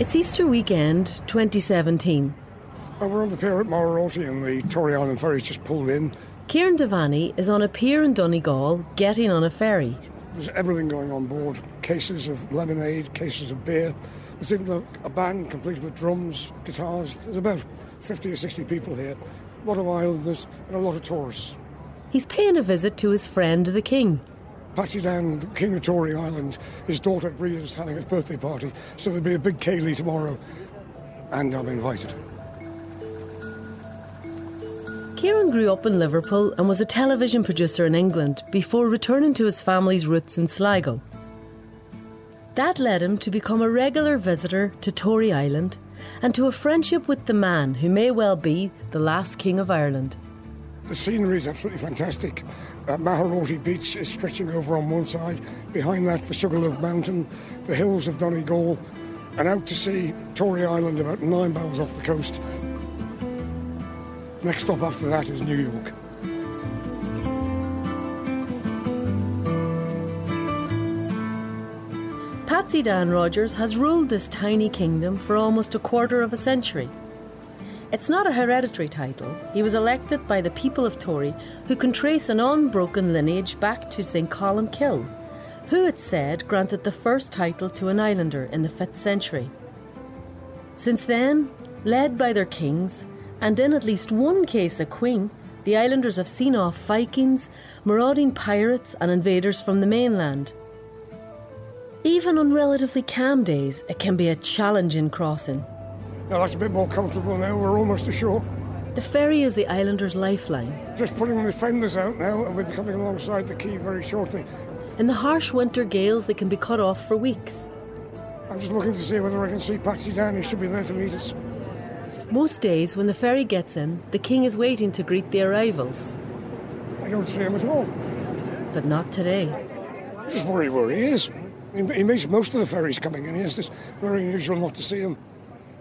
It's Easter weekend 2017. Well, we're on the pier at Magheroarty and the Tory Island ferry's just pulled in. Kieran Devaney is on a pier in Donegal getting on a ferry. There's everything going on board cases of lemonade, cases of beer. There's even a, a band complete with drums, guitars. There's about 50 or 60 people here. A lot of islanders and a lot of tourists. He's paying a visit to his friend the King. Patsy Dan, the King of Tory Island, his daughter Bria's having his birthday party, so there'll be a big Ceilidh tomorrow, and I'm invited. Kieran grew up in Liverpool and was a television producer in England before returning to his family's roots in Sligo. That led him to become a regular visitor to Tory Island and to a friendship with the man who may well be the last King of Ireland. The scenery is absolutely fantastic. Uh, Magheroarty Beach is stretching over on one side. Behind that, the Sugarloaf Mountain, the hills of Donegal, and out to sea, Tory Island, about nine miles off the coast. Next stop after that is New York. Patsy Dan Rodgers has ruled this tiny kingdom for almost a quarter of a century. It's not a hereditary title. He was elected by the people of Tory, who can trace an unbroken lineage back to St Columcille, who, it's said, granted the first title to an islander in the 5th century. Since then, led by their kings, and in at least one case a queen, the islanders have seen off Vikings, marauding pirates, and invaders from the mainland. Even on relatively calm days, it can be a challenging crossing. Now that's a bit more comfortable now. We're almost ashore. The ferry is the islanders' lifeline. Just putting the fenders out now, and we'll be coming alongside the quay very shortly. In the harsh winter gales, they can be cut off for weeks. I'm just looking to see whether I can see Patsy Dan. He should be there to meet us. Most days, when the ferry gets in, the king is waiting to greet the arrivals. I don't see him at all. But not today. I'm just worry where he is. He, he meets most of the ferries coming in. It's just very unusual not to see him.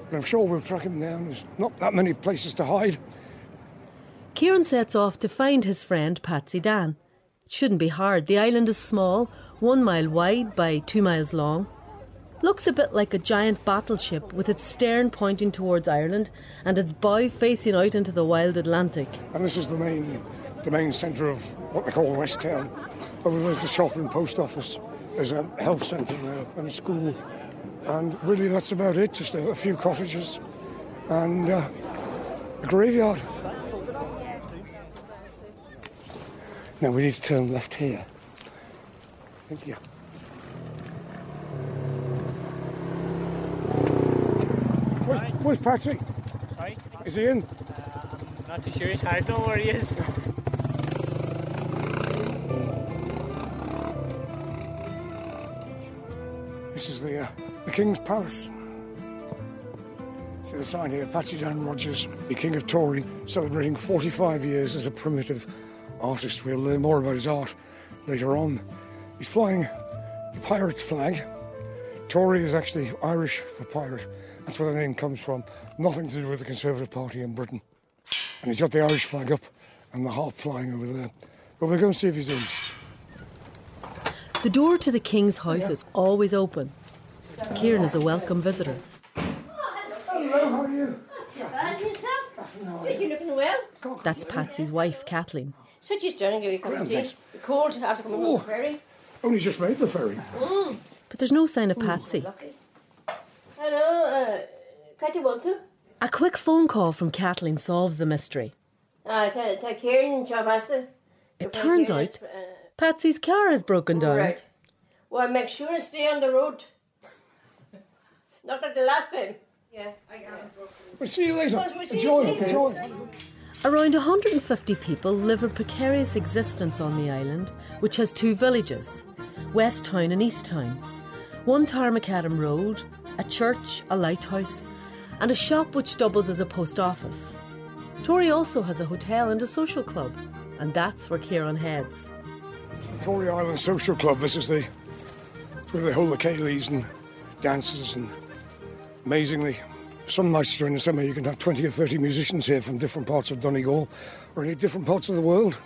But I'm sure we'll track him down. There's not that many places to hide. Kieran sets off to find his friend Patsy Dan. It shouldn't be hard. The island is small, one mile wide by two miles long. Looks a bit like a giant battleship with its stern pointing towards Ireland and its bow facing out into the wild Atlantic. And this is the main, the main centre of what they call West Town. Over there's the shop and post office. There's a health centre there and a school. And really, that's about it. Just a, a few cottages and uh, a graveyard. Now we need to turn left here. Thank you. Where's, where's Patsy? Right? Is he in? Not too sure. It's hard to know where he is. This is the, uh, the King's Palace. See the sign here, Patsy Dan Rodgers, the King of Tory, celebrating 45 years as a primitive artist. We'll learn more about his art later on. He's flying the pirate's flag. Tory is actually Irish for pirate. That's where the name comes from. Nothing to do with the Conservative Party in Britain. And he's got the Irish flag up and the harp flying over there. But we'll go and see if he's in. The door to the king's house is always open. Kieran is a welcome visitor. Hello, how are you? Bad yourself? You're looking well. That's Patsy's wife, Kathleen. So she's down and give you a cup of Grand, tea. The cold after coming Oh. from the ferry. Only just made the ferry. But there's no sign of Patsy. Lucky. Hello, uh, can you want to? A quick phone call from Kathleen solves the mystery. Uh, ta ta Kieran, job after. It turns out Patsy's car has broken down. Right. Well, make sure and stay on the road. Not like the last time. Yeah, I got it. We'll see you later. Well, we'll see you Enjoy, later. enjoy. Around 150 people live a precarious existence on the island, which has two villages, West Town and East Town. One Tarmacadam Road, a church, a lighthouse, and a shop which doubles as a post office. Tory also has a hotel and a social club, and that's where Kieran heads. Tory Island Social Club. This is the where they hold the Ceilidhs and dances and amazingly, some nights during the summer you can have 20 or 30 musicians here from different parts of Donegal or in different parts of the world.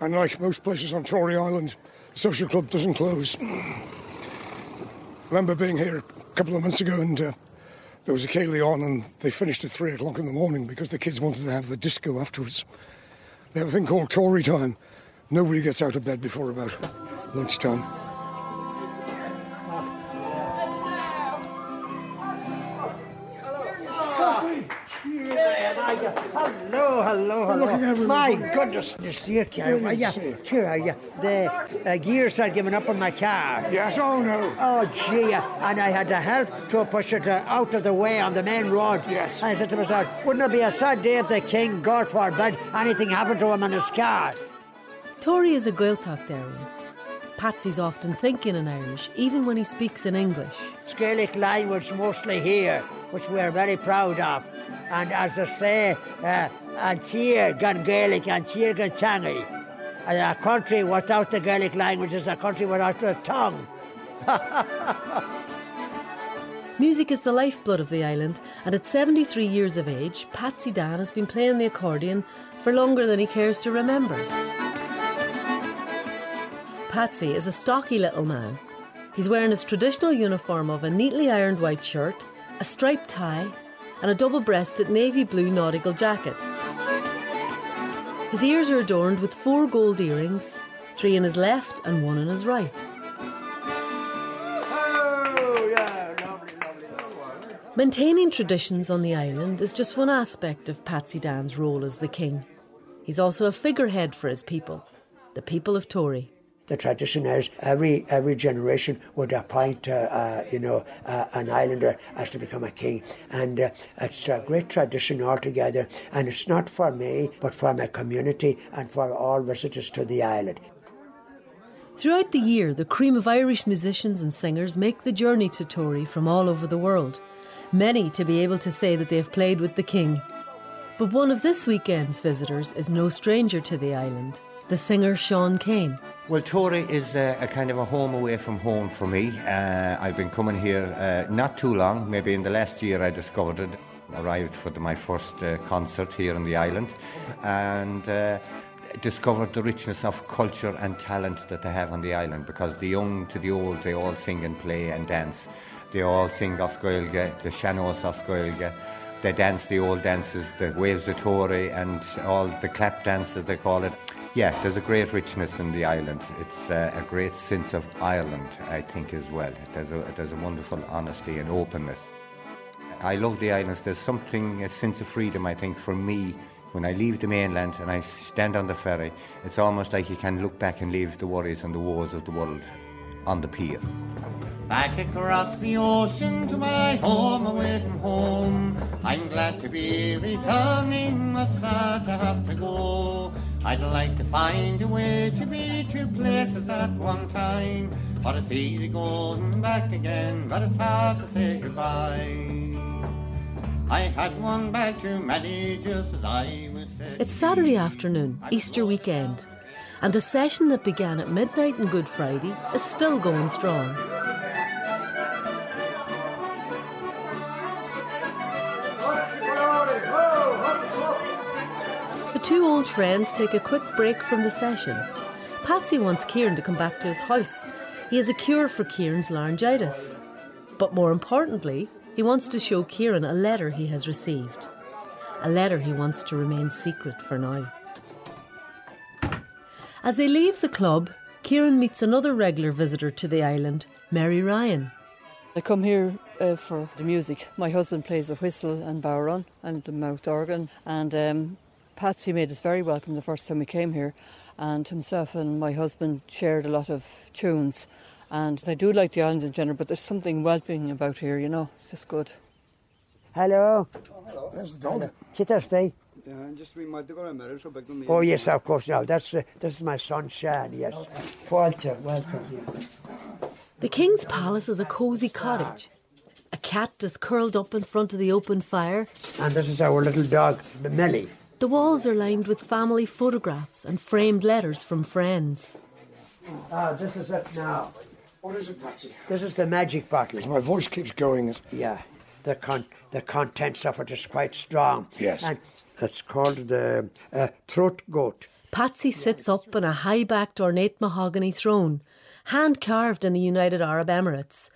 And like most places on Tory Island, the social club doesn't close. I remember being here a couple of months ago and uh, there was a Ceilidh on and they finished at three o'clock in the morning because the kids wanted to have the disco afterwards. They have a thing called Tory time. Nobody gets out of bed before about lunchtime. Hello, hello, hello. looking. My goodness, this dear car. Really yeah, sick. sure, yeah. The uh, gears are giving up on my car. Yes, oh no. Oh, gee, and I had to help to push it uh, out of the way on the main road. Yes. And I said to myself, wouldn't it be a sad day if the king, God forbid, anything happened to him in his car? Tory is a Gaeltacht area. Patsy's often thinking in Irish, even when he speaks in English. It's Gaelic language mostly here, which we're very proud of. And as they say, uh, Antir gan Gaelic, Antir gan Tangi. And a country without the Gaelic language is a country without a tongue. Music is the lifeblood of the island, and at 73 years of age, Patsy Dan has been playing the accordion for longer than he cares to remember. Patsy is a stocky little man. He's wearing his traditional uniform of a neatly ironed white shirt, a striped tie, and a double breasted navy blue nautical jacket. His ears are adorned with four gold earrings, three in his left and one in his right. Maintaining traditions on the island is just one aspect of Patsy Dan's role as the king. He's also a figurehead for his people, the people of Tory. The tradition is every every generation would appoint, uh, uh, you know, uh, an islander as to become a king, and uh, it's a great tradition altogether. And it's not for me, but for my community and for all visitors to the island. Throughout the year, the cream of Irish musicians and singers make the journey to Tory from all over the world, many to be able to say that they have played with the king. But one of this weekend's visitors is no stranger to the island, the singer Sean Keane. Well, Tory is a, a kind of a home away from home for me. Uh, I've been coming here uh, not too long, maybe in the last year I discovered it. Arrived for the, my first uh, concert here on the island and uh, discovered the richness of culture and talent that they have on the island because the young to the old, they all sing and play and dance. They all sing Oscoilge, the sean-nós Oscoilge. They dance the old dances, the Waves of Tory and all the clap dances they call it. Yeah, there's a great richness in the island. It's uh, a great sense of Ireland, I think, as well. There's a, there's a wonderful honesty and openness. I love the islands. There's something, a sense of freedom, I think, for me. When I leave the mainland and I stand on the ferry, it's almost like you can look back and leave the worries and the wars of the world on the pier. Back across the ocean to my home away from home. I'm glad to be returning, but sad to have to go. I'd like to find a way to be two places at one time. But it's easy going back again, but it's hard to say goodbye. I had one bag too many just as I was saying. It's Saturday afternoon, Easter weekend, and the session that began at midnight on Good Friday is still going strong. Two old friends take a quick break from the session. Patsy wants Kieran to come back to his house. He has a cure for Kieran's laryngitis. But more importantly, he wants to show Kieran a letter he has received. A letter he wants to remain secret for now. As they leave the club, Kieran meets another regular visitor to the island, Mary Ryan. I come here uh, for the music. My husband plays the whistle and bodhrán and the mouth organ, and um, Patsy made us very welcome the first time we came here. And himself and my husband shared a lot of tunes. And I do like the islands in general, but there's something welcoming about here, you know. It's just good. Hello. There's the dog. Kitterstay. just we might go and marry so back to me. Oh yes, of course. Now that's uh, this is my son Shan. Yes, Walter, welcome. Yeah. The King's Palace is a cosy cottage. A cat is curled up in front of the open fire. And this is our little dog, Millie. The walls are lined with family photographs and framed letters from friends. Ah, this is it now. What is it, Patsy? This is the magic bottle. My voice keeps going. Yeah, the con- the contents of it is quite strong. Yes. and it's called the uh, throat goat. Patsy sits up on a high backed ornate mahogany throne, hand carved in the United Arab Emirates,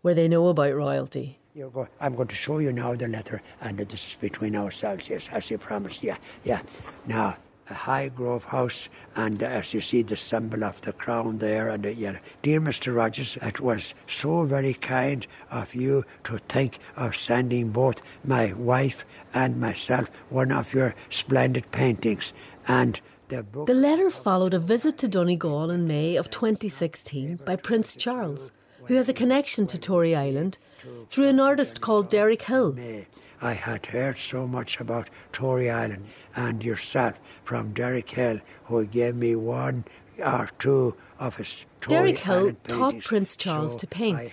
where they know about royalty. Go. I'm going to show you now the letter, and this is between ourselves. Yes, as you promised. Yeah, yeah. Now, a high Highgrove house, and as you see the symbol of the crown there, and yeah, dear Mr. Rodgers, it was so very kind of you to think of sending both my wife and myself one of your splendid paintings, and. The, The letter followed a visit to Donegal in May of 2016 by Prince Charles, who has a connection to Tory Island through an artist called Derek Hill. I had heard so much about Tory Island and yourself from Derek Hill, who gave me one or two of his Tory Derek Hill taught. Prince Charles So to paint.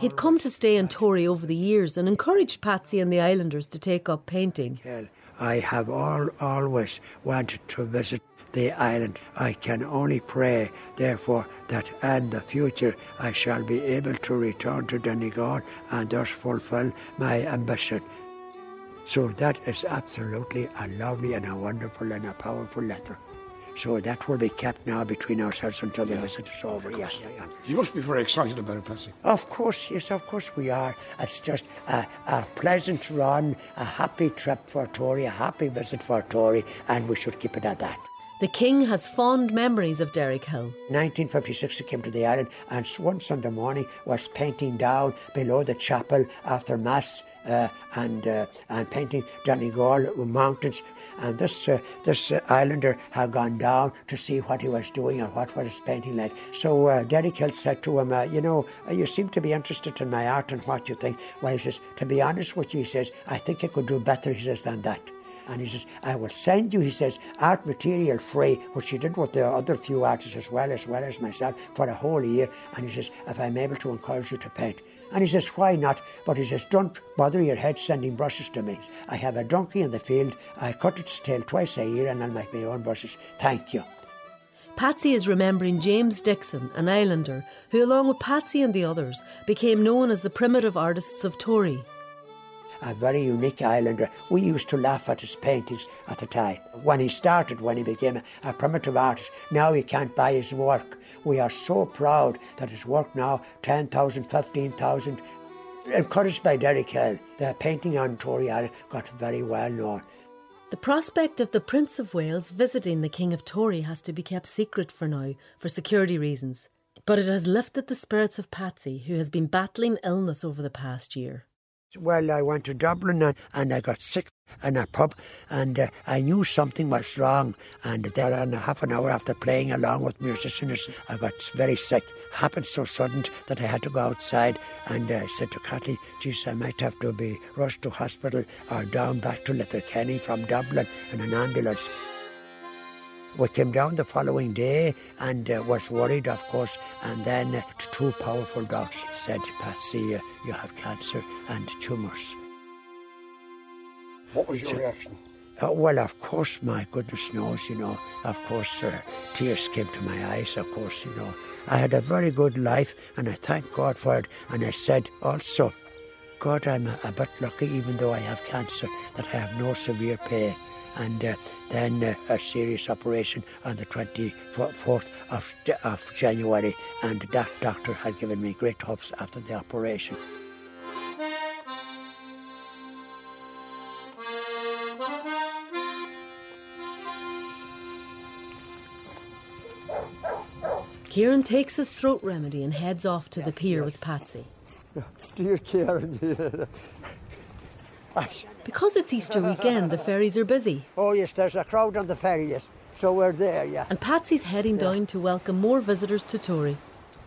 He'd come to stay in Tory over the years and encouraged Patsy and the Islanders to take up painting. Hill. I have all, always wanted to visit the island. I can only pray, therefore, that in the future I shall be able to return to Donegal and thus fulfil my ambition. So that is absolutely a lovely and a wonderful and a powerful letter. So that will be kept now between ourselves until the visit is over. Yeah, yeah, yeah. You must be very excited about it, Patsy. Of course, yes, of course we are. It's just a, a pleasant run, a happy trip for Tory, a happy visit for Tory, and we should keep it at that. The King has fond memories of Derek Hill. 1956 he came to the island and one Sunday morning was painting down below the chapel after Mass uh, and uh, and painting Donegal mountains. And this uh, this islander had gone down to see what he was doing and what was his painting like. So uh, Hill said to him, uh, "You know, uh, you seem to be interested in my art and what you think." Well, he says, "To be honest with you," he says, "I think I could do better." He says than that. And he says, I will send you, he says, art material free, which he did with the other few artists as well, as well as myself, for a whole year. And he says, if I'm able to encourage you to paint. And he says, why not? But he says, don't bother your head sending brushes to me. I have a donkey in the field. I cut its tail twice a year and I'll make my own brushes. Thank you. Patsy is remembering James Dixon, an islander, who, along with Patsy and the others, became known as the primitive artists of Tory. A very unique islander. We used to laugh at his paintings at the time. When he started, when he became a, primitive artist, now he can't buy his work. We are so proud that his work now, 10,000, 15,000, encouraged by Derek Hill, the painting on Tory Island got very well known. The prospect of the Prince of Wales visiting the King of Tory has to be kept secret for now, for security reasons. But it has lifted the spirits of Patsy, who has been battling illness over the past year. Well, I went to Dublin and, and I got sick in a pub and uh, I knew something was wrong. And there, and a half an hour after playing along with musicians, I got very sick. Happened so sudden that I had to go outside and uh, I said to Kathleen, geez, I might have to be rushed to hospital or down back to Letterkenny from Dublin in an ambulance. We came down the following day and uh, was worried, of course. And then uh, two powerful doctors said, Patsy, uh, you have cancer and tumours. What was your reaction? Uh, well, of course, my goodness knows, you know, of course, uh, tears came to my eyes, of course, you know. I had a very good life and I thank God for it. And I said also, God, I'm a, a bit lucky, even though I have cancer, that I have no severe pain. And uh, then uh, a serious operation on the 24th of, of January, and that doctor had given me great hopes after the operation. Kieran takes his throat remedy and heads off to the pier with Patsy. Dear Karen, Because it's Easter weekend, the ferries are busy, Oh, yes, there's a crowd on the ferry, yes. So we're there, yeah. and Patsy's heading down to welcome more visitors to Tory.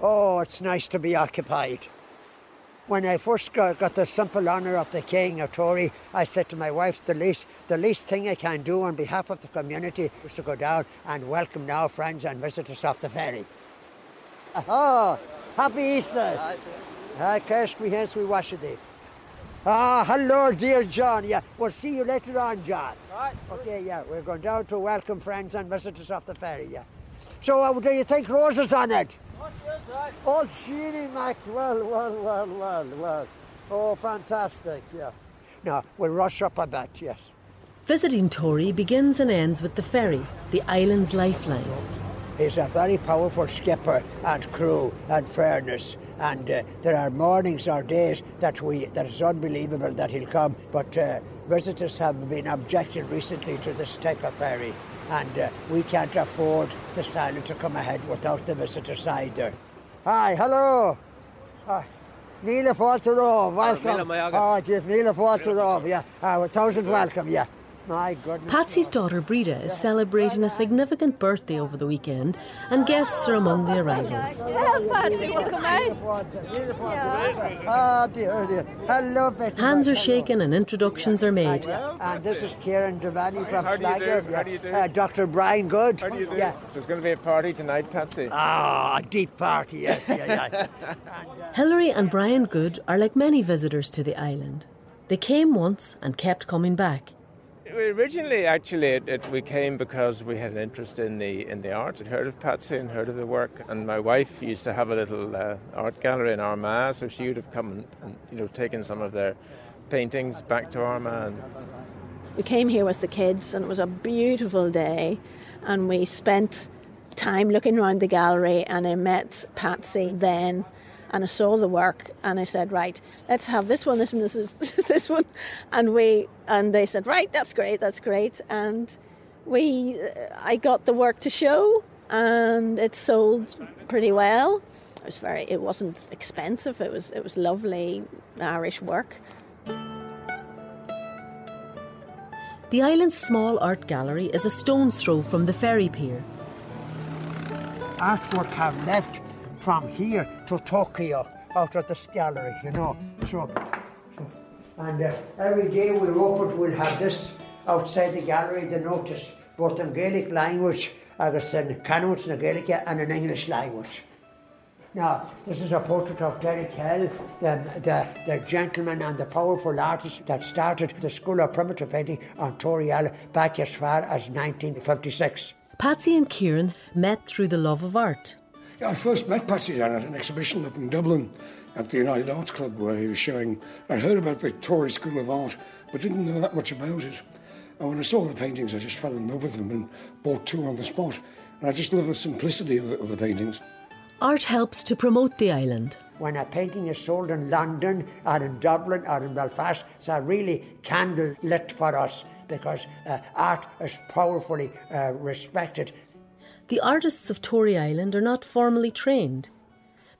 Oh, it's nice to be occupied. When I first got, got the simple honour of the King of Tory, I said to my wife, the least, the least thing I can do on behalf of the community is to go down and welcome now friends and visitors off the ferry. Oh, happy Easter! Hi, Kirst, we hence we wash it. Ah, hello, dear John. Yeah, we'll see you later on, John. Right. Okay, yeah, we're going down to welcome friends and visitors off the ferry, yeah. So, uh, do you think Rosa's on it? Oh, Jeannie Mac, well, well, well, well, well. Oh, fantastic, yeah. Now, we'll rush up a bit, yes. Visiting Tory begins and ends with the ferry, the island's lifeline. He's a very powerful skipper and crew and fairness. And uh, there are mornings or days that we that is unbelievable that he'll come. But uh, visitors have been objecting recently to this type of ferry, and uh, we can't afford the island to come ahead without the visitors either. Hi, hello. Hi. Neela Forterov, welcome. Oh, Jeff Neela Forterov, yeah. Uh, a thousand welcome, yeah. My goodness. Patsy's daughter Breda is celebrating a significant birthday over the weekend, and guests are among the arrivals. Well, Patsy, welcome out. Oh, dear, dear. Hello, Betty. Hands are shaken and introductions are made. And this is Kieran Devaney from How do you do? Sligo. How do you do? Uh, Dr. Brian Good. How do you do? Yeah. There's going to be a party tonight, Patsy. Ah, a deep party, yes. Yeah, yeah. Hilary and Brian Good are like many visitors to the island. They came once and kept coming back. Originally, actually, it, it, we came because we had an interest in the in the art. I'd heard of Patsy and heard of the work, and my wife used to have a little uh, art gallery in Armagh, so she would have come and, and you know taken some of their paintings back to Armagh. We came here with the kids, and it was a beautiful day, and we spent time looking around the gallery, and I met Patsy then. And I saw the work, and I said, "Right, let's have this one, this one, this, is, this one," and we and they said, "Right, that's great, that's great," and we, I got the work to show, and it sold pretty well. It was very, it wasn't expensive. It was, it was lovely Irish work. The island's small art gallery is a stone's throw from the ferry pier. Artwork have left from here to Tokyo out of this gallery, you know. So, and uh, every day we're open, we'll have this outside the gallery, the notice, both in Gaelic language, agus in Canons na Gaelic and in English language. Now, this is a portrait of Derek Hill, the, the, the gentleman and the powerful artist that started the School of Primitive Painting on Tory Island back as far as 1956. Patsy and Kieran met through the love of art. Yeah, I first met Patsy down at an exhibition up in Dublin at the United Arts Club where he was showing. I heard about the Tory School of Art, but didn't know that much about it. And when I saw the paintings, I just fell in love with them and bought two on the spot. And I just love the simplicity of the, of the paintings. Art helps to promote the island. When a painting is sold in London or in Dublin or in Belfast, it's a really candle lit for us because uh, art is powerfully uh, respected. The artists of Tory Island are not formally trained.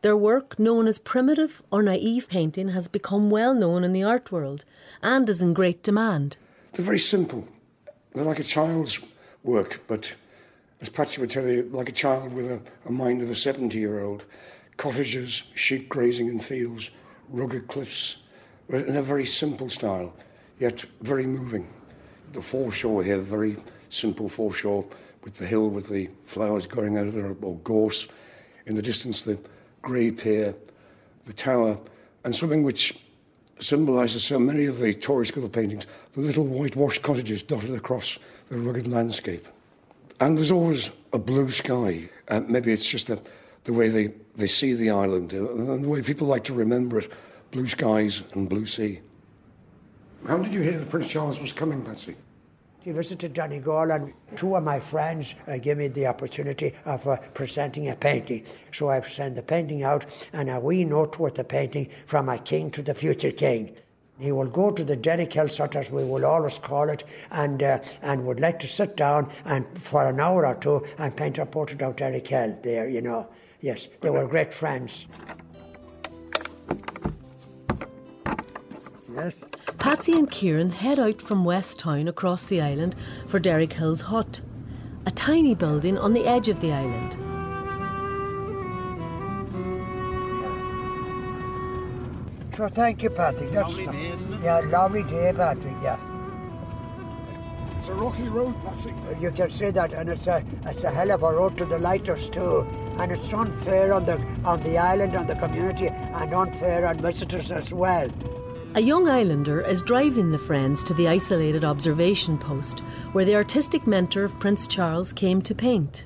Their work, known as primitive or naive painting, has become well known in the art world and is in great demand. They're very simple. They're like a child's work, but as Patsy would tell you, like a child with a, a mind of a 70 year old. Cottages, sheep grazing in fields, rugged cliffs, in a very simple style, yet very moving. The foreshore here, very simple foreshore with the hill with the flowers growing out of it, or gorse. In the distance, the grey pier, the tower, and something which symbolises so many of the Tory School paintings, the little whitewashed cottages dotted across the rugged landscape. And there's always a blue sky. Uh, maybe it's just a, the way they, they see the island uh, and the way people like to remember it blue skies and blue sea. How did you hear that Prince Charles was coming, Patsy? He visited Donegal, and two of my friends uh, gave me the opportunity of uh, presenting a painting. So I sent the painting out, and a wee note with the painting from a king to the future king. He will go to the Derek Hill Sut, as we will always call it, and uh, and would like to sit down and for an hour or two and paint a portrait of Derek Hill there. You know, yes, they were great friends. Yes. Patsy and Kieran head out from West Town across the island for Derek Hill's hut, a tiny building on the edge of the island. So thank you, Patrick. That's Lovely day, isn't it? Yeah, lovely day, Patrick. Yeah. It's a rocky road, Patsy. You can say that, and it's a it's a hell of a road to the lighters too, and it's unfair on the on the island, on the community, and unfair on visitors as well. A young islander is driving the friends to the isolated observation post where the artistic mentor of Prince Charles came to paint.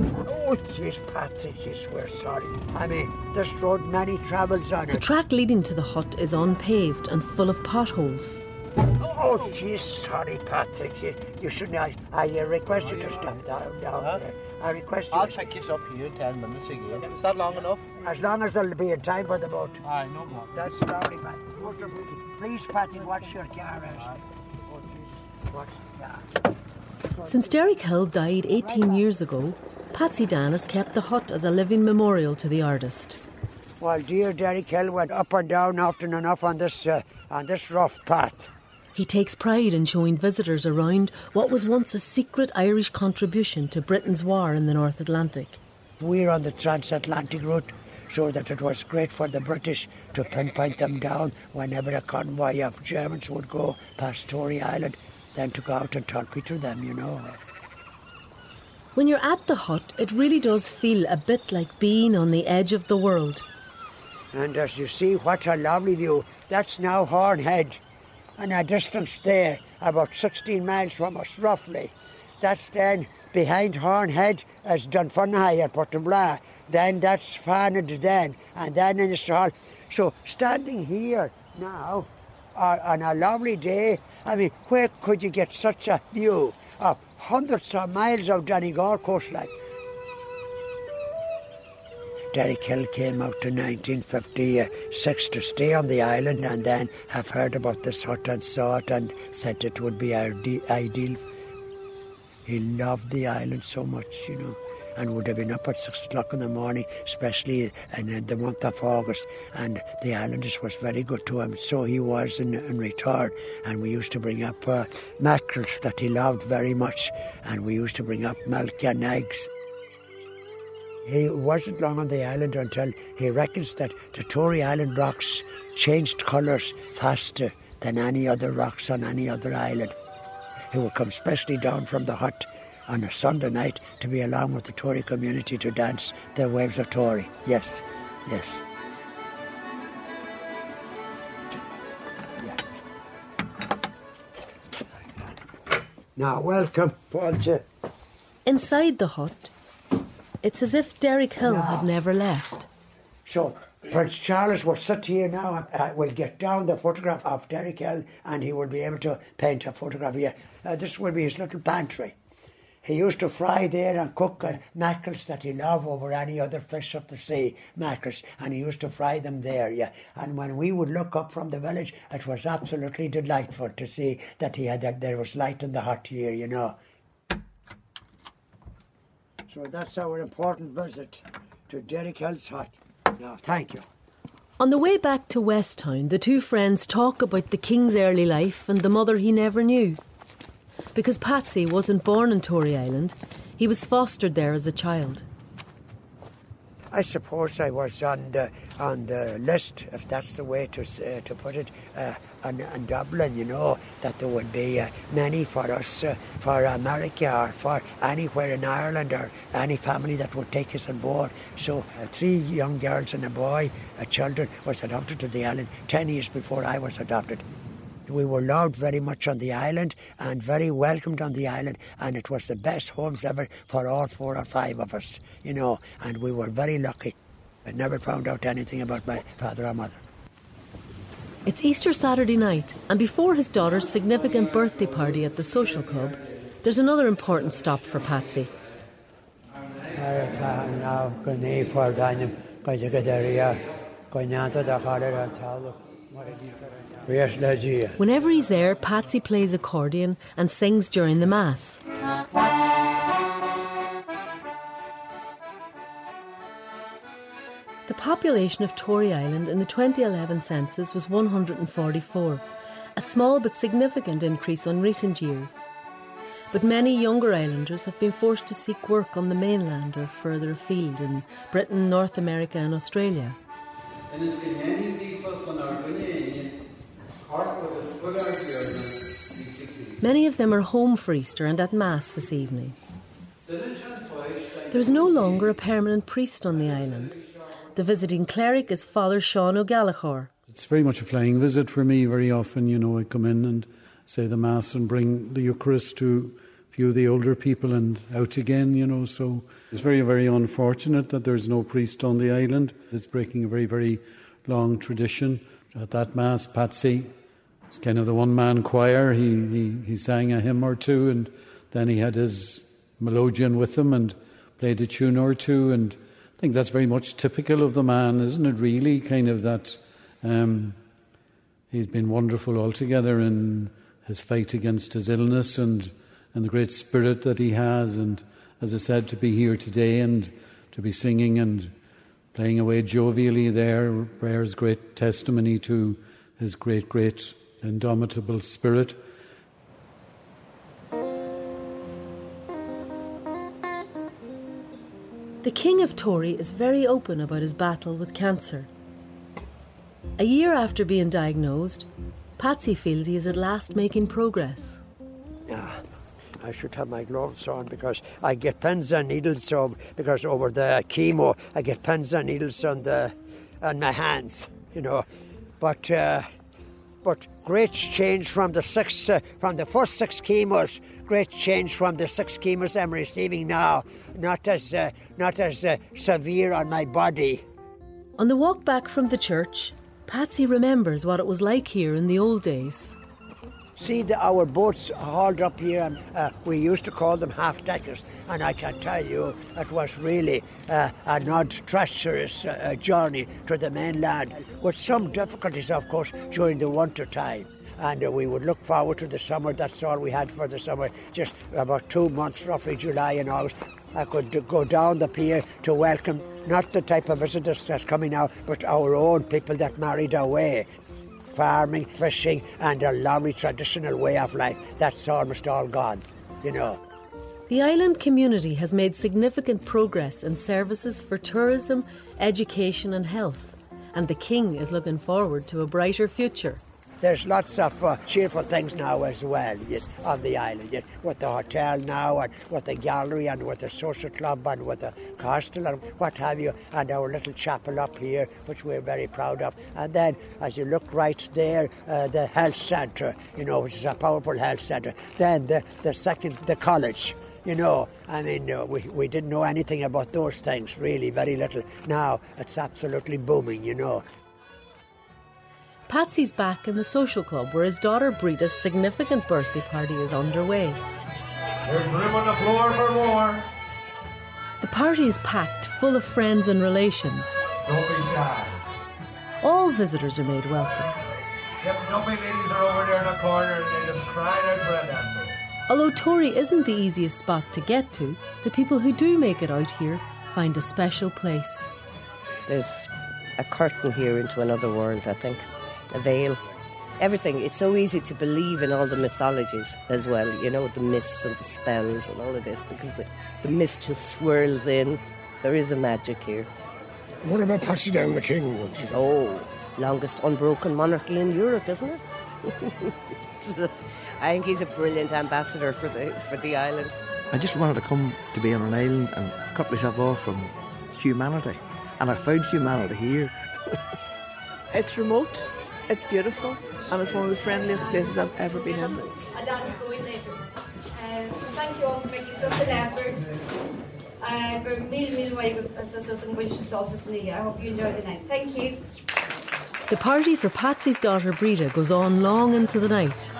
Oh, jeez, Patsy, jeez, we're sorry. I mean, this road many travels on it. The track leading to the hut is unpaved and full of potholes. Oh, jeez, sorry, Patrick. You, you shouldn't. I, I uh, request you to stop down, down there. I request you. I'll check you up here in 10 minutes again. Is that long enough? As long as there'll be in time for the boat. Aye, no problem. That's lovely, Pat. Please, Patty, watch your car. Ashley. Watch the car. Since Derek Hill died 18 years ago, Patsy Dan has kept the hut as a living memorial to the artist. Well, dear Derek Hill went up and down often enough on this uh, on this rough path. He takes pride in showing visitors around what was once a secret Irish contribution to Britain's war in the North Atlantic. We're on the transatlantic route, so that it was great for the British to pinpoint them down whenever a convoy of Germans would go past Tory Island, then to go out and torpedo them, you know. When you're at the hut, it really does feel a bit like being on the edge of the world. And as you see, what a lovely view. That's now Hornhead. And a distance there, about 16 miles from us, roughly. That's then behind Hornhead is Dunfanaghy at Portobello. Then that's Farned then, and then in the Hall. So standing here now uh, on a lovely day, I mean, where could you get such a view of hundreds of miles of Donegal coastline? Derek Hill came out in 1956 to stay on the island and then have heard about this hut and saw it and said it would be ide- ideal. He loved the island so much, you know, and would have been up at six o'clock in the morning, especially in the month of August. And the islanders was very good to him, so he was in, in return. And we used to bring up uh, mackerels that he loved very much, and we used to bring up milk and eggs. He wasn't long on the island until he reckons that the Tory Island rocks changed colours faster than any other rocks on any other island. He would come specially down from the hut on a Sunday night to be along with the Tory community to dance their waves of Tory. Yes, yes. Now, welcome, Paulcha. Inside the hut, it's as if Derek Hill had never left. So, Prince Charles will sit here now. And uh, will get down the photograph of Derek Hill and he will be able to paint a photograph here. Uh, this will be his little pantry. He used to fry there and cook uh, mackerels that he loved over any other fish of the sea, mackerels, and he used to fry them there, yeah. And when we would look up from the village, it was absolutely delightful to see that he had that there was light in the hut here, you know. So that's our important visit to Derek Hill's hut. Now, thank you. On the way back to Westtown, the two friends talk about the king's early life and the mother he never knew. Because Patsy wasn't born in Tory Island, he was fostered there as a child. I suppose I was on the on the list, if that's the way to uh, to put it, uh, in, in Dublin. You know that there would be uh, many for us, uh, for America or for anywhere in Ireland or any family that would take us on board. So uh, three young girls and a boy, uh, children, was adopted to the island ten years before I was adopted. We were loved very much on the island and very welcomed on the island, and it was the best homes ever for all four or five of us, you know, and we were very lucky. I never found out anything about my father or mother. It's Easter Saturday night, and before his daughter's significant birthday party at the social club, there's another important stop for Patsy. Whenever he's there, Patsy plays accordion and sings during the Mass. The population of Tory Island in the 2011 census was 144, a small but significant increase on recent years. But many younger islanders have been forced to seek work on the mainland or further afield in Britain, North America, and Australia. Many of them are home for Easter and at Mass this evening. There is no longer a permanent priest on the island. The visiting cleric is Father Sean O'Gallagher. It's very much a flying visit for me. Very often, you know, I come in and say the Mass and bring the Eucharist to a few of the older people and out again, you know. So it's very, very unfortunate that there's no priest on the island. It's breaking a very, very long tradition. At that Mass, Patsy was kind of the one man choir. He, he, he sang a hymn or two and then he had his melodeon with him and played a tune or two, and I think that's very much typical of the man, isn't it? Really, kind of that. Um, he's been wonderful altogether in his fight against his illness and and the great spirit that he has, and as I said, to be here today and to be singing and playing away jovially there bears great testimony to his great, great, indomitable spirit. The King of Tory is very open about his battle with cancer. A year after being diagnosed, Patsy feels he is at last making progress. Yeah, I should have my gloves on because I get pins and needles. So because over the chemo, I get pins and needles on the on my hands, you know. But uh, but great change from the six uh, from the first six chemos. Great change from the six chemos I'm receiving now. Not as uh, not as uh, severe on my body. On the walk back from the church, Patsy remembers what it was like here in the old days. See the, our boats hauled up here, and uh, we used to call them half deckers. And I can tell you, it was really uh, an odd, treacherous uh, journey to the mainland, with some difficulties, of course, during the winter time. And uh, we would look forward to the summer. That's all we had for the summer. Just about two months, roughly July and August. I could go down the pier to welcome not the type of visitors that's coming now, but our own people that married away farming, fishing, and a lovely traditional way of life. That's almost all gone, you know. The island community has made significant progress in services for tourism, education, and health, and the King is looking forward to a brighter future. There's lots of uh, cheerful things now as well yes, on the island, yes, with the hotel now and with the gallery and with the social club and with the castle and what have you, and our little chapel up here, which we're very proud of. And then, as you look right there, uh, the health centre, you know, which is a powerful health centre. Then the, the second, the college. You know, I mean, uh, we, we didn't know anything about those things, really, very little. Now it's absolutely booming, you know. Patsy's back in the social club where his daughter Breda's significant birthday party is underway. There's room on the floor for more. The party is packed, full of friends and relations. Don't be shy. All visitors are made welcome. Yep, dumping ladies are over there in the corner and they just crying out for a dancer. Although Tory isn't the easiest spot to get to, the people who do make it out here find a special place. There's a curtain here into another world, I think a veil, everything. It's so easy to believe in all the mythologies as well, you know, the myths and the spells and all of this, because the, the mist just swirls in. There is a magic here. What about Patsy Dan the King? Oh, longest unbroken monarchy in Europe, isn't it? I think he's a brilliant ambassador for the for the island. I just wanted to come to be on an island and cut myself off from humanity, and I found humanity here. it's remote, it's beautiful and it's one of the friendliest places I've ever been in. A dance going later. Um, thank you all for making such an effort. Gur mil mil an bhfuil I hope you enjoy the night. Thank you. The party for Patsy's daughter Breda goes on long into the night.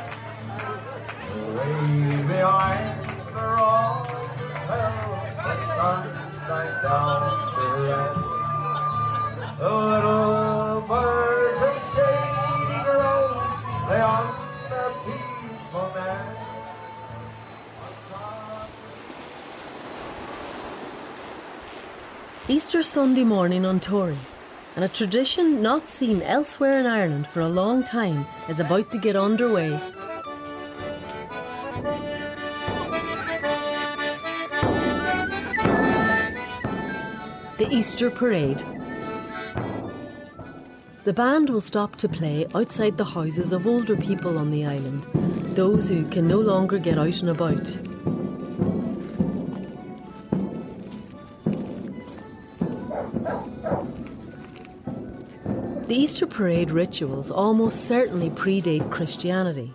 Easter Sunday morning on Tory, and a tradition not seen elsewhere in Ireland for a long time is about to get underway. The Easter Parade. The band will stop to play outside the houses of older people on the island, those who can no longer get out and about. The Easter parade rituals almost certainly predate Christianity.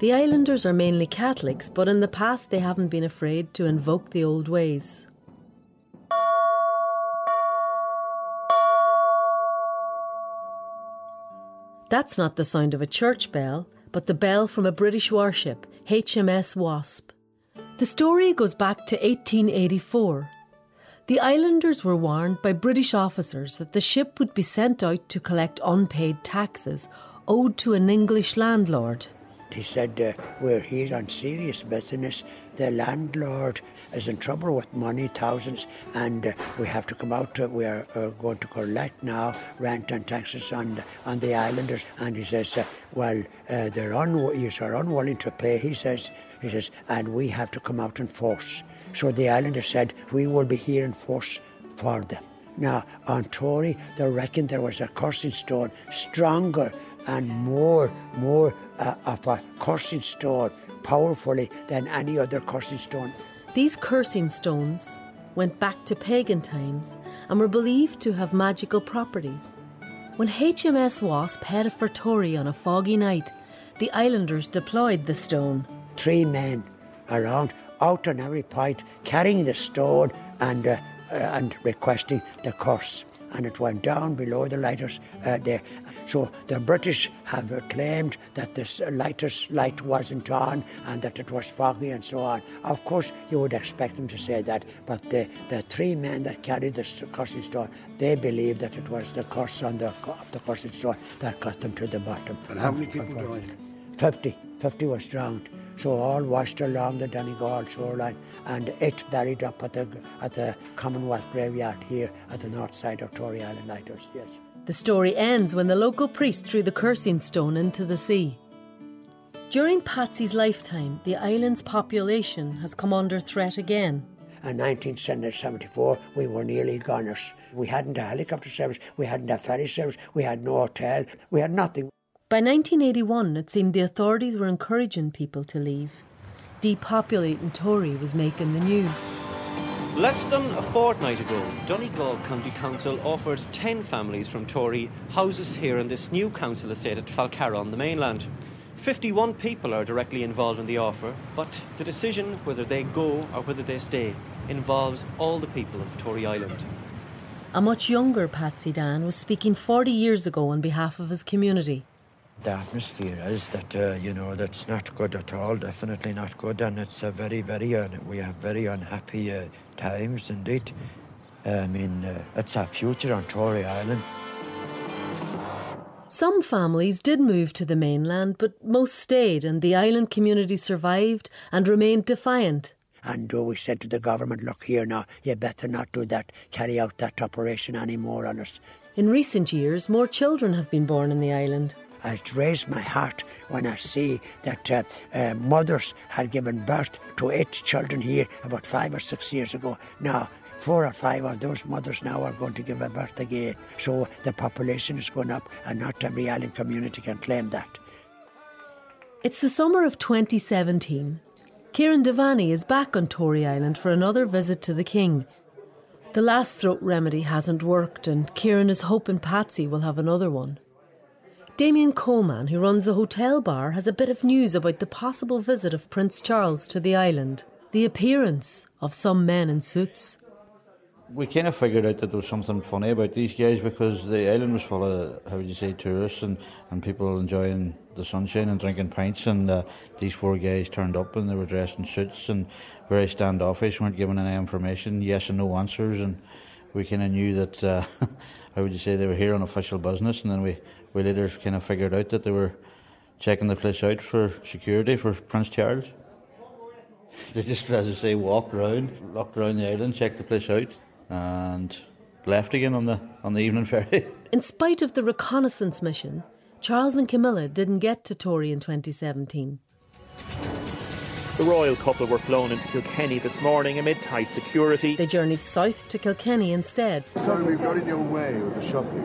The islanders are mainly Catholics, but in the past they haven't been afraid to invoke the old ways. That's not the sound of a church bell, but the bell from a British warship, HMS Wasp. The story goes back to 1884, The islanders were warned by British officers that the ship would be sent out to collect unpaid taxes owed to an English landlord. He said, uh, We're here on serious business. The landlord is in trouble with money, thousands, and uh, we have to come out. To, we are uh, going to collect now rent and taxes on on the islanders. And he says, uh, Well, uh, they're un- you are unwilling to pay, he says, he says, and we have to come out in force. So the islanders said, We will be here in force for them. Now, on Tory, they reckoned there was a cursing stone stronger and more, more uh, of a cursing stone powerfully than any other cursing stone. These cursing stones went back to pagan times and were believed to have magical properties. When HMS Wasp headed for Tory on a foggy night, the islanders deployed the stone. Three men around, out on every point, carrying the stone and, uh, uh, and requesting the curse and it went down below the lighters uh, there. So the British have claimed that this lighters light wasn't on and that it was foggy and so on. Of course, you would expect them to say that, but the, the three men that carried the cursing stone, they believe that it was the curse on the, of the cursing stone that got them to the bottom. And how many people died? 50. 50 was drowned. So all washed along the Donegal shoreline and it buried up at the, at the Commonwealth graveyard here at the north side of Tory Island Lighters, yes. The story ends when the local priest threw the cursing stone into the sea. During Patsy's lifetime, the island's population has come under threat again. In 1974, we were nearly goners. We hadn't a helicopter service, we hadn't a ferry service, we had no hotel, we had nothing. By 1981, it seemed the authorities were encouraging people to leave. Depopulating Tory was making the news. Less than a fortnight ago, Donegal County Council offered 10 families from Tory houses here in this new council estate at Falcarragh on the mainland. 51 people are directly involved in the offer, but the decision whether they go or whether they stay involves all the people of Tory Island. A much younger Patsy Dan was speaking 40 years ago on behalf of his community the atmosphere is that uh, you know that's not good at all. Definitely not good, and it's a very, very uh, we have very unhappy uh, times indeed. I mean, uh, it's a future on Tory Island. Some families did move to the mainland, but most stayed, and the island community survived and remained defiant. And uh, we said to the government, look here now, you better not do that, carry out that operation anymore on us. In recent years, more children have been born in the island. It raised my heart when I see that uh, uh, mothers had given birth to eight children here about five or six years ago. Now, four or five of those mothers now are going to give a birth again. So the population is going up, and not every island community can claim that. It's the summer of 2017. Kieran Devaney is back on Tory Island for another visit to the King. The last throat remedy hasn't worked, and Kieran is hoping Patsy will have another one. Damien Coleman, who runs the hotel bar, has a bit of news about the possible visit of Prince Charles to the island, the appearance of some men in suits. We kind of figured out that there was something funny about these guys because the island was full of, how would you say, tourists and, and people enjoying the sunshine and drinking pints. And uh, these four guys turned up and they were dressed in suits and very standoffish, weren't giving any information, yes and no answers. And we kind of knew that, uh, how would you say, they were here on official business. And then we we later kind of figured out that they were checking the place out for security for Prince Charles. They just, as I say, walked around, looked around the island, checked the place out, and left again on the on the evening ferry. In spite of the reconnaissance mission, Charles and Camilla didn't get to Tory in 2017. The royal couple were flown into Kilkenny this morning amid tight security. They journeyed south to Kilkenny instead. Sorry, we've got in your way with the shopping.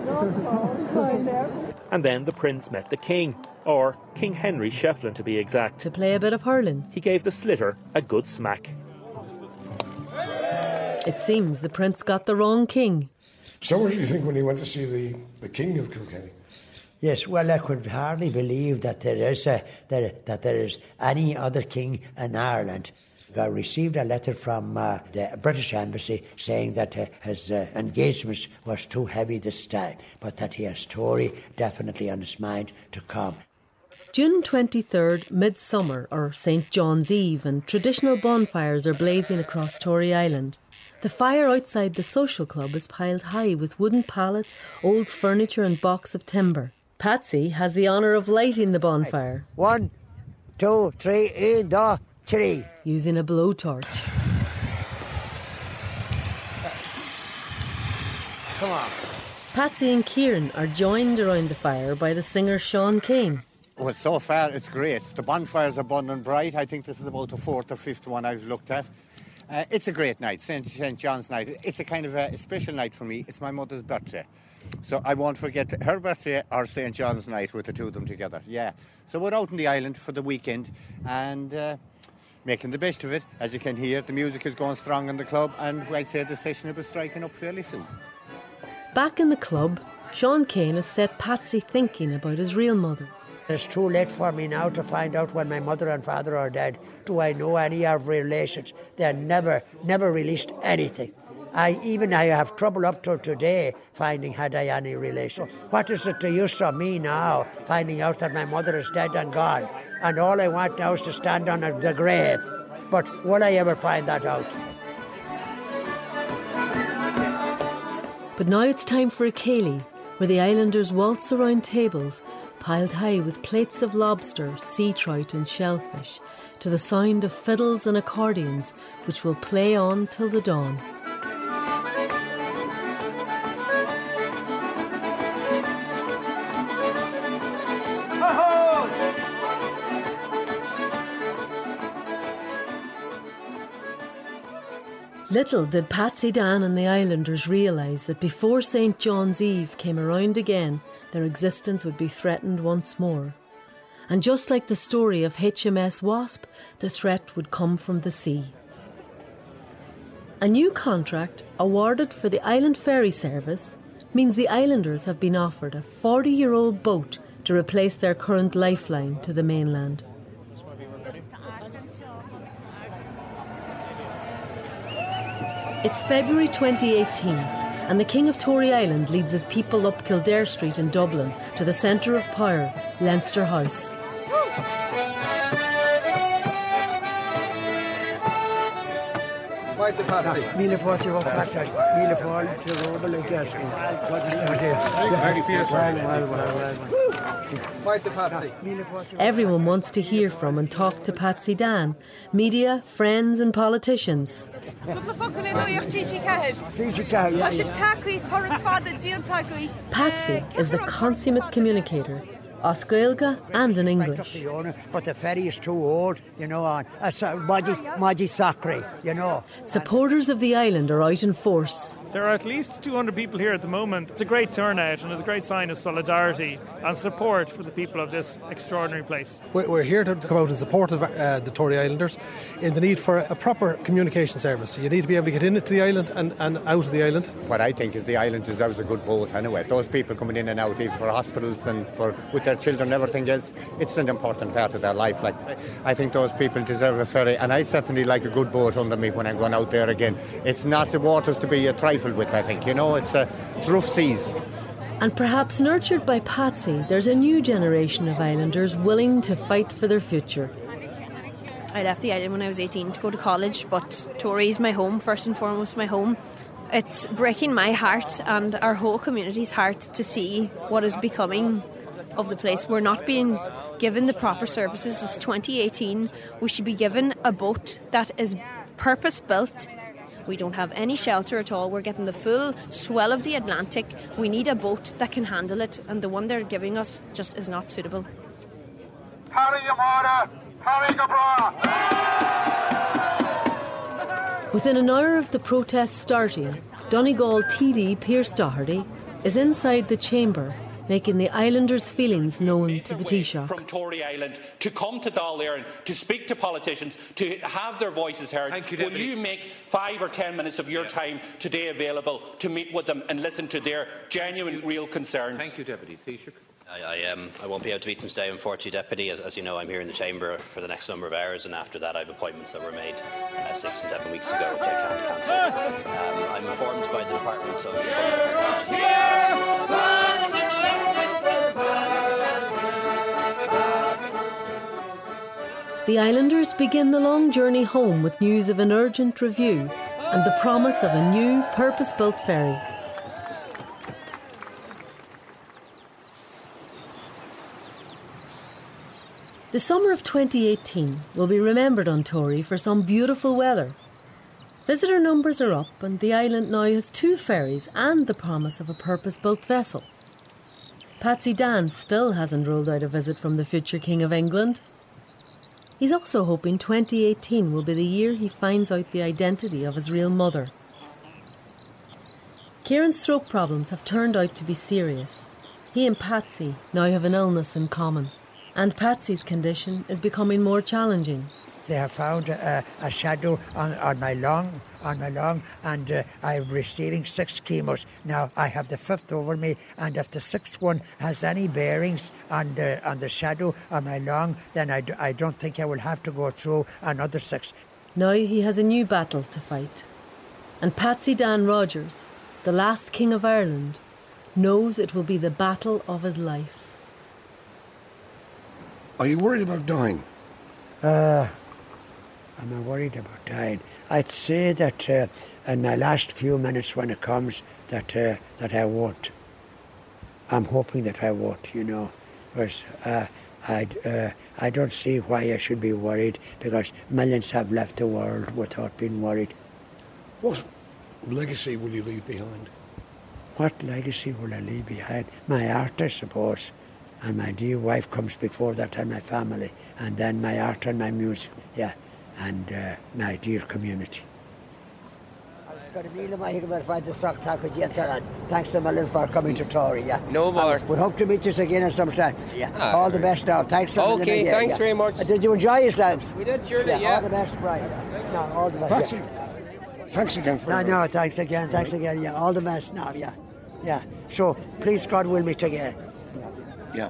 and then the prince met the king, or King Henry Shefflin to be exact. To play a bit of hurling. He gave the sliotar a good smack. It seems the prince got the wrong king. So what did you think when he went to see the, the king of Kilkenny? Yes, well, I could hardly believe that there is a, that, that there is any other king in Ireland. I received a letter from uh, the British Embassy saying that uh, his uh, engagement was too heavy this time, but that he has Tory definitely on his mind to come. June 23rd, midsummer, or St John's Eve, and traditional bonfires are blazing across Tory Island. The fire outside the social club is piled high with wooden pallets, old furniture, and box of timber. Patsy has the honour of lighting the bonfire. One, two, three, in the tree. Using a blowtorch. Come on. Patsy and Kieran are joined around the fire by the singer Sean Keane. Well, so far it's great. The bonfire's abundant bright. I think this is about the fourth or fifth one I've looked at. Uh, it's a great night, St. St. John's night. It's a kind of a, a special night for me. It's my mother's birthday. So I won't forget her birthday or St. John's night with the two of them together. Yeah. So we're out on the island for the weekend and uh, making the best of it. As you can hear, the music is going strong in the club and I'd say the session will be striking up fairly soon. Back in the club, Sean Keane has set Patsy thinking about his real mother. It's too late for me now to find out when my mother and father are dead. Do I know any of relations? They never, never released anything. I even I have trouble up till today finding had I any relation. What is it to use of me now, finding out that my mother is dead and gone? And all I want now is to stand on the grave. But will I ever find that out? But now it's time for a ceilidh, where the islanders waltz around tables piled high with plates of lobster, sea trout, and shellfish, to the sound of fiddles and accordions, which will play on till the dawn. Little did Patsy Dan and the Islanders realise that before St. John's Eve came around again, their existence would be threatened once more. And just like the story of HMS Wasp, the threat would come from the sea. A new contract awarded for the island ferry service means the islanders have been offered a 40 year old boat to replace their current lifeline to the mainland. It's February 2018, and the King of Tory Island leads his people up Kildare Street in Dublin to the centre of power, Leinster House. Quite the Patsy. Míle fáte bh pasar, míle fáil te róbal le gascin. Quite the Patsy. Everyone wants to hear from and talk to Patsy Dan. Media, friends, and politicians. Patsy is the consummate communicator, Oscailga and in English. But the ferry is too old, you know, and it's uh, Maji, Maji Sacre, you know. Supporters of the island are out in force. There are at least 200 people here at the moment. It's a great turnout and it's a great sign of solidarity and support for the people of this extraordinary place. We're here to come out in support of uh, the Tory Islanders in the need for a proper communication service. You need to be able to get into the island and, and out of the island. What I think is the island deserves a good boat anyway. Those people coming in and out, even for hospitals and for with their children everything else, it's an important part of their life. Like I think those people deserve a ferry, and I certainly like a good boat under me when I'm going out there again. It's not the waters to be a trifle with. I think you know, it's a it's rough seas. And perhaps nurtured by Patsy, there's a new generation of islanders willing to fight for their future. I left the island when I was 18 to go to college, but Tory is my home, first and foremost, my home. It's breaking my heart and our whole community's heart to see what is becoming of the place. We're not being given the proper services. It's 2018. We should be given a boat that is purpose built. We don't have any shelter at all. We're getting the full swell of the Atlantic. We need a boat that can handle it, and the one they're giving us just is not suitable. Harry Yamada, Harry Gabra. Within an hour of the protest starting, Donegal TD Pearse Doherty is inside the chamber making the islanders' feelings known to the Taoiseach. From Tory Island to come to Dáil to speak to politicians, to have their voices heard. You, Will you make five or ten minutes of your yeah. time today available to meet with them and listen to their genuine, real concerns? Thank you, Deputy Taoiseach. I, I, um, I won't be able to meet them today, unfortunately, Deputy. As, as, you know, I'm here in the Chamber for the next number of hours, and after that, I have appointments that were made uh, six and seven weeks ago, which I can't cancel. Um, I'm informed by the Department of The Islanders begin the long journey home with news of an urgent review and the promise of a new purpose built ferry. The summer of 2018 will be remembered on Tory for some beautiful weather. Visitor numbers are up, and the island now has two ferries and the promise of a purpose built vessel. Patsy Dan still hasn't ruled out a visit from the future King of England. He's also hoping 2018 will be the year he finds out the identity of his real mother. Kieran's throat problems have turned out to be serious. He and Patsy now have an illness in common, and Patsy's condition is becoming more challenging. They have found a, a shadow on, on my lung, on my lung, and uh, I'm receiving six chemos. Now I have the fifth over me, and if the sixth one has any bearings on the on the shadow on my lung, then I, do, I don't think I will have to go through another six. Now he has a new battle to fight. And Patsy Dan Rodgers, the last King of Ireland, knows it will be the battle of his life. Are you worried about dying? Uh, am I worried about dying? I'd say that uh, in my last few minutes when it comes, that uh, that I won't. I'm hoping that I won't, you know, because uh, I uh, I don't see why I should be worried because millions have left the world without being worried. What legacy will you leave behind? What legacy will I leave behind? My art, I suppose. And my dear wife comes before that, and my family, and then my art and my music, yeah, and uh, my dear community. I've got a meal in my higher find the socks yet. Thanks a million for coming to Tory, yeah. No more. we hope to meet you again at some time. Yeah. Ah, all the best now. Thanks a million Okay, again, thanks yeah. very much. Uh, did you enjoy yourselves? We did, surely, yeah. yeah. All the best, right. No, all the best. Patsy, yeah. thanks again for No, your- no, thanks again, thanks again, yeah. All the best now, yeah. Yeah. So, please, God, we'll meet again. Yeah.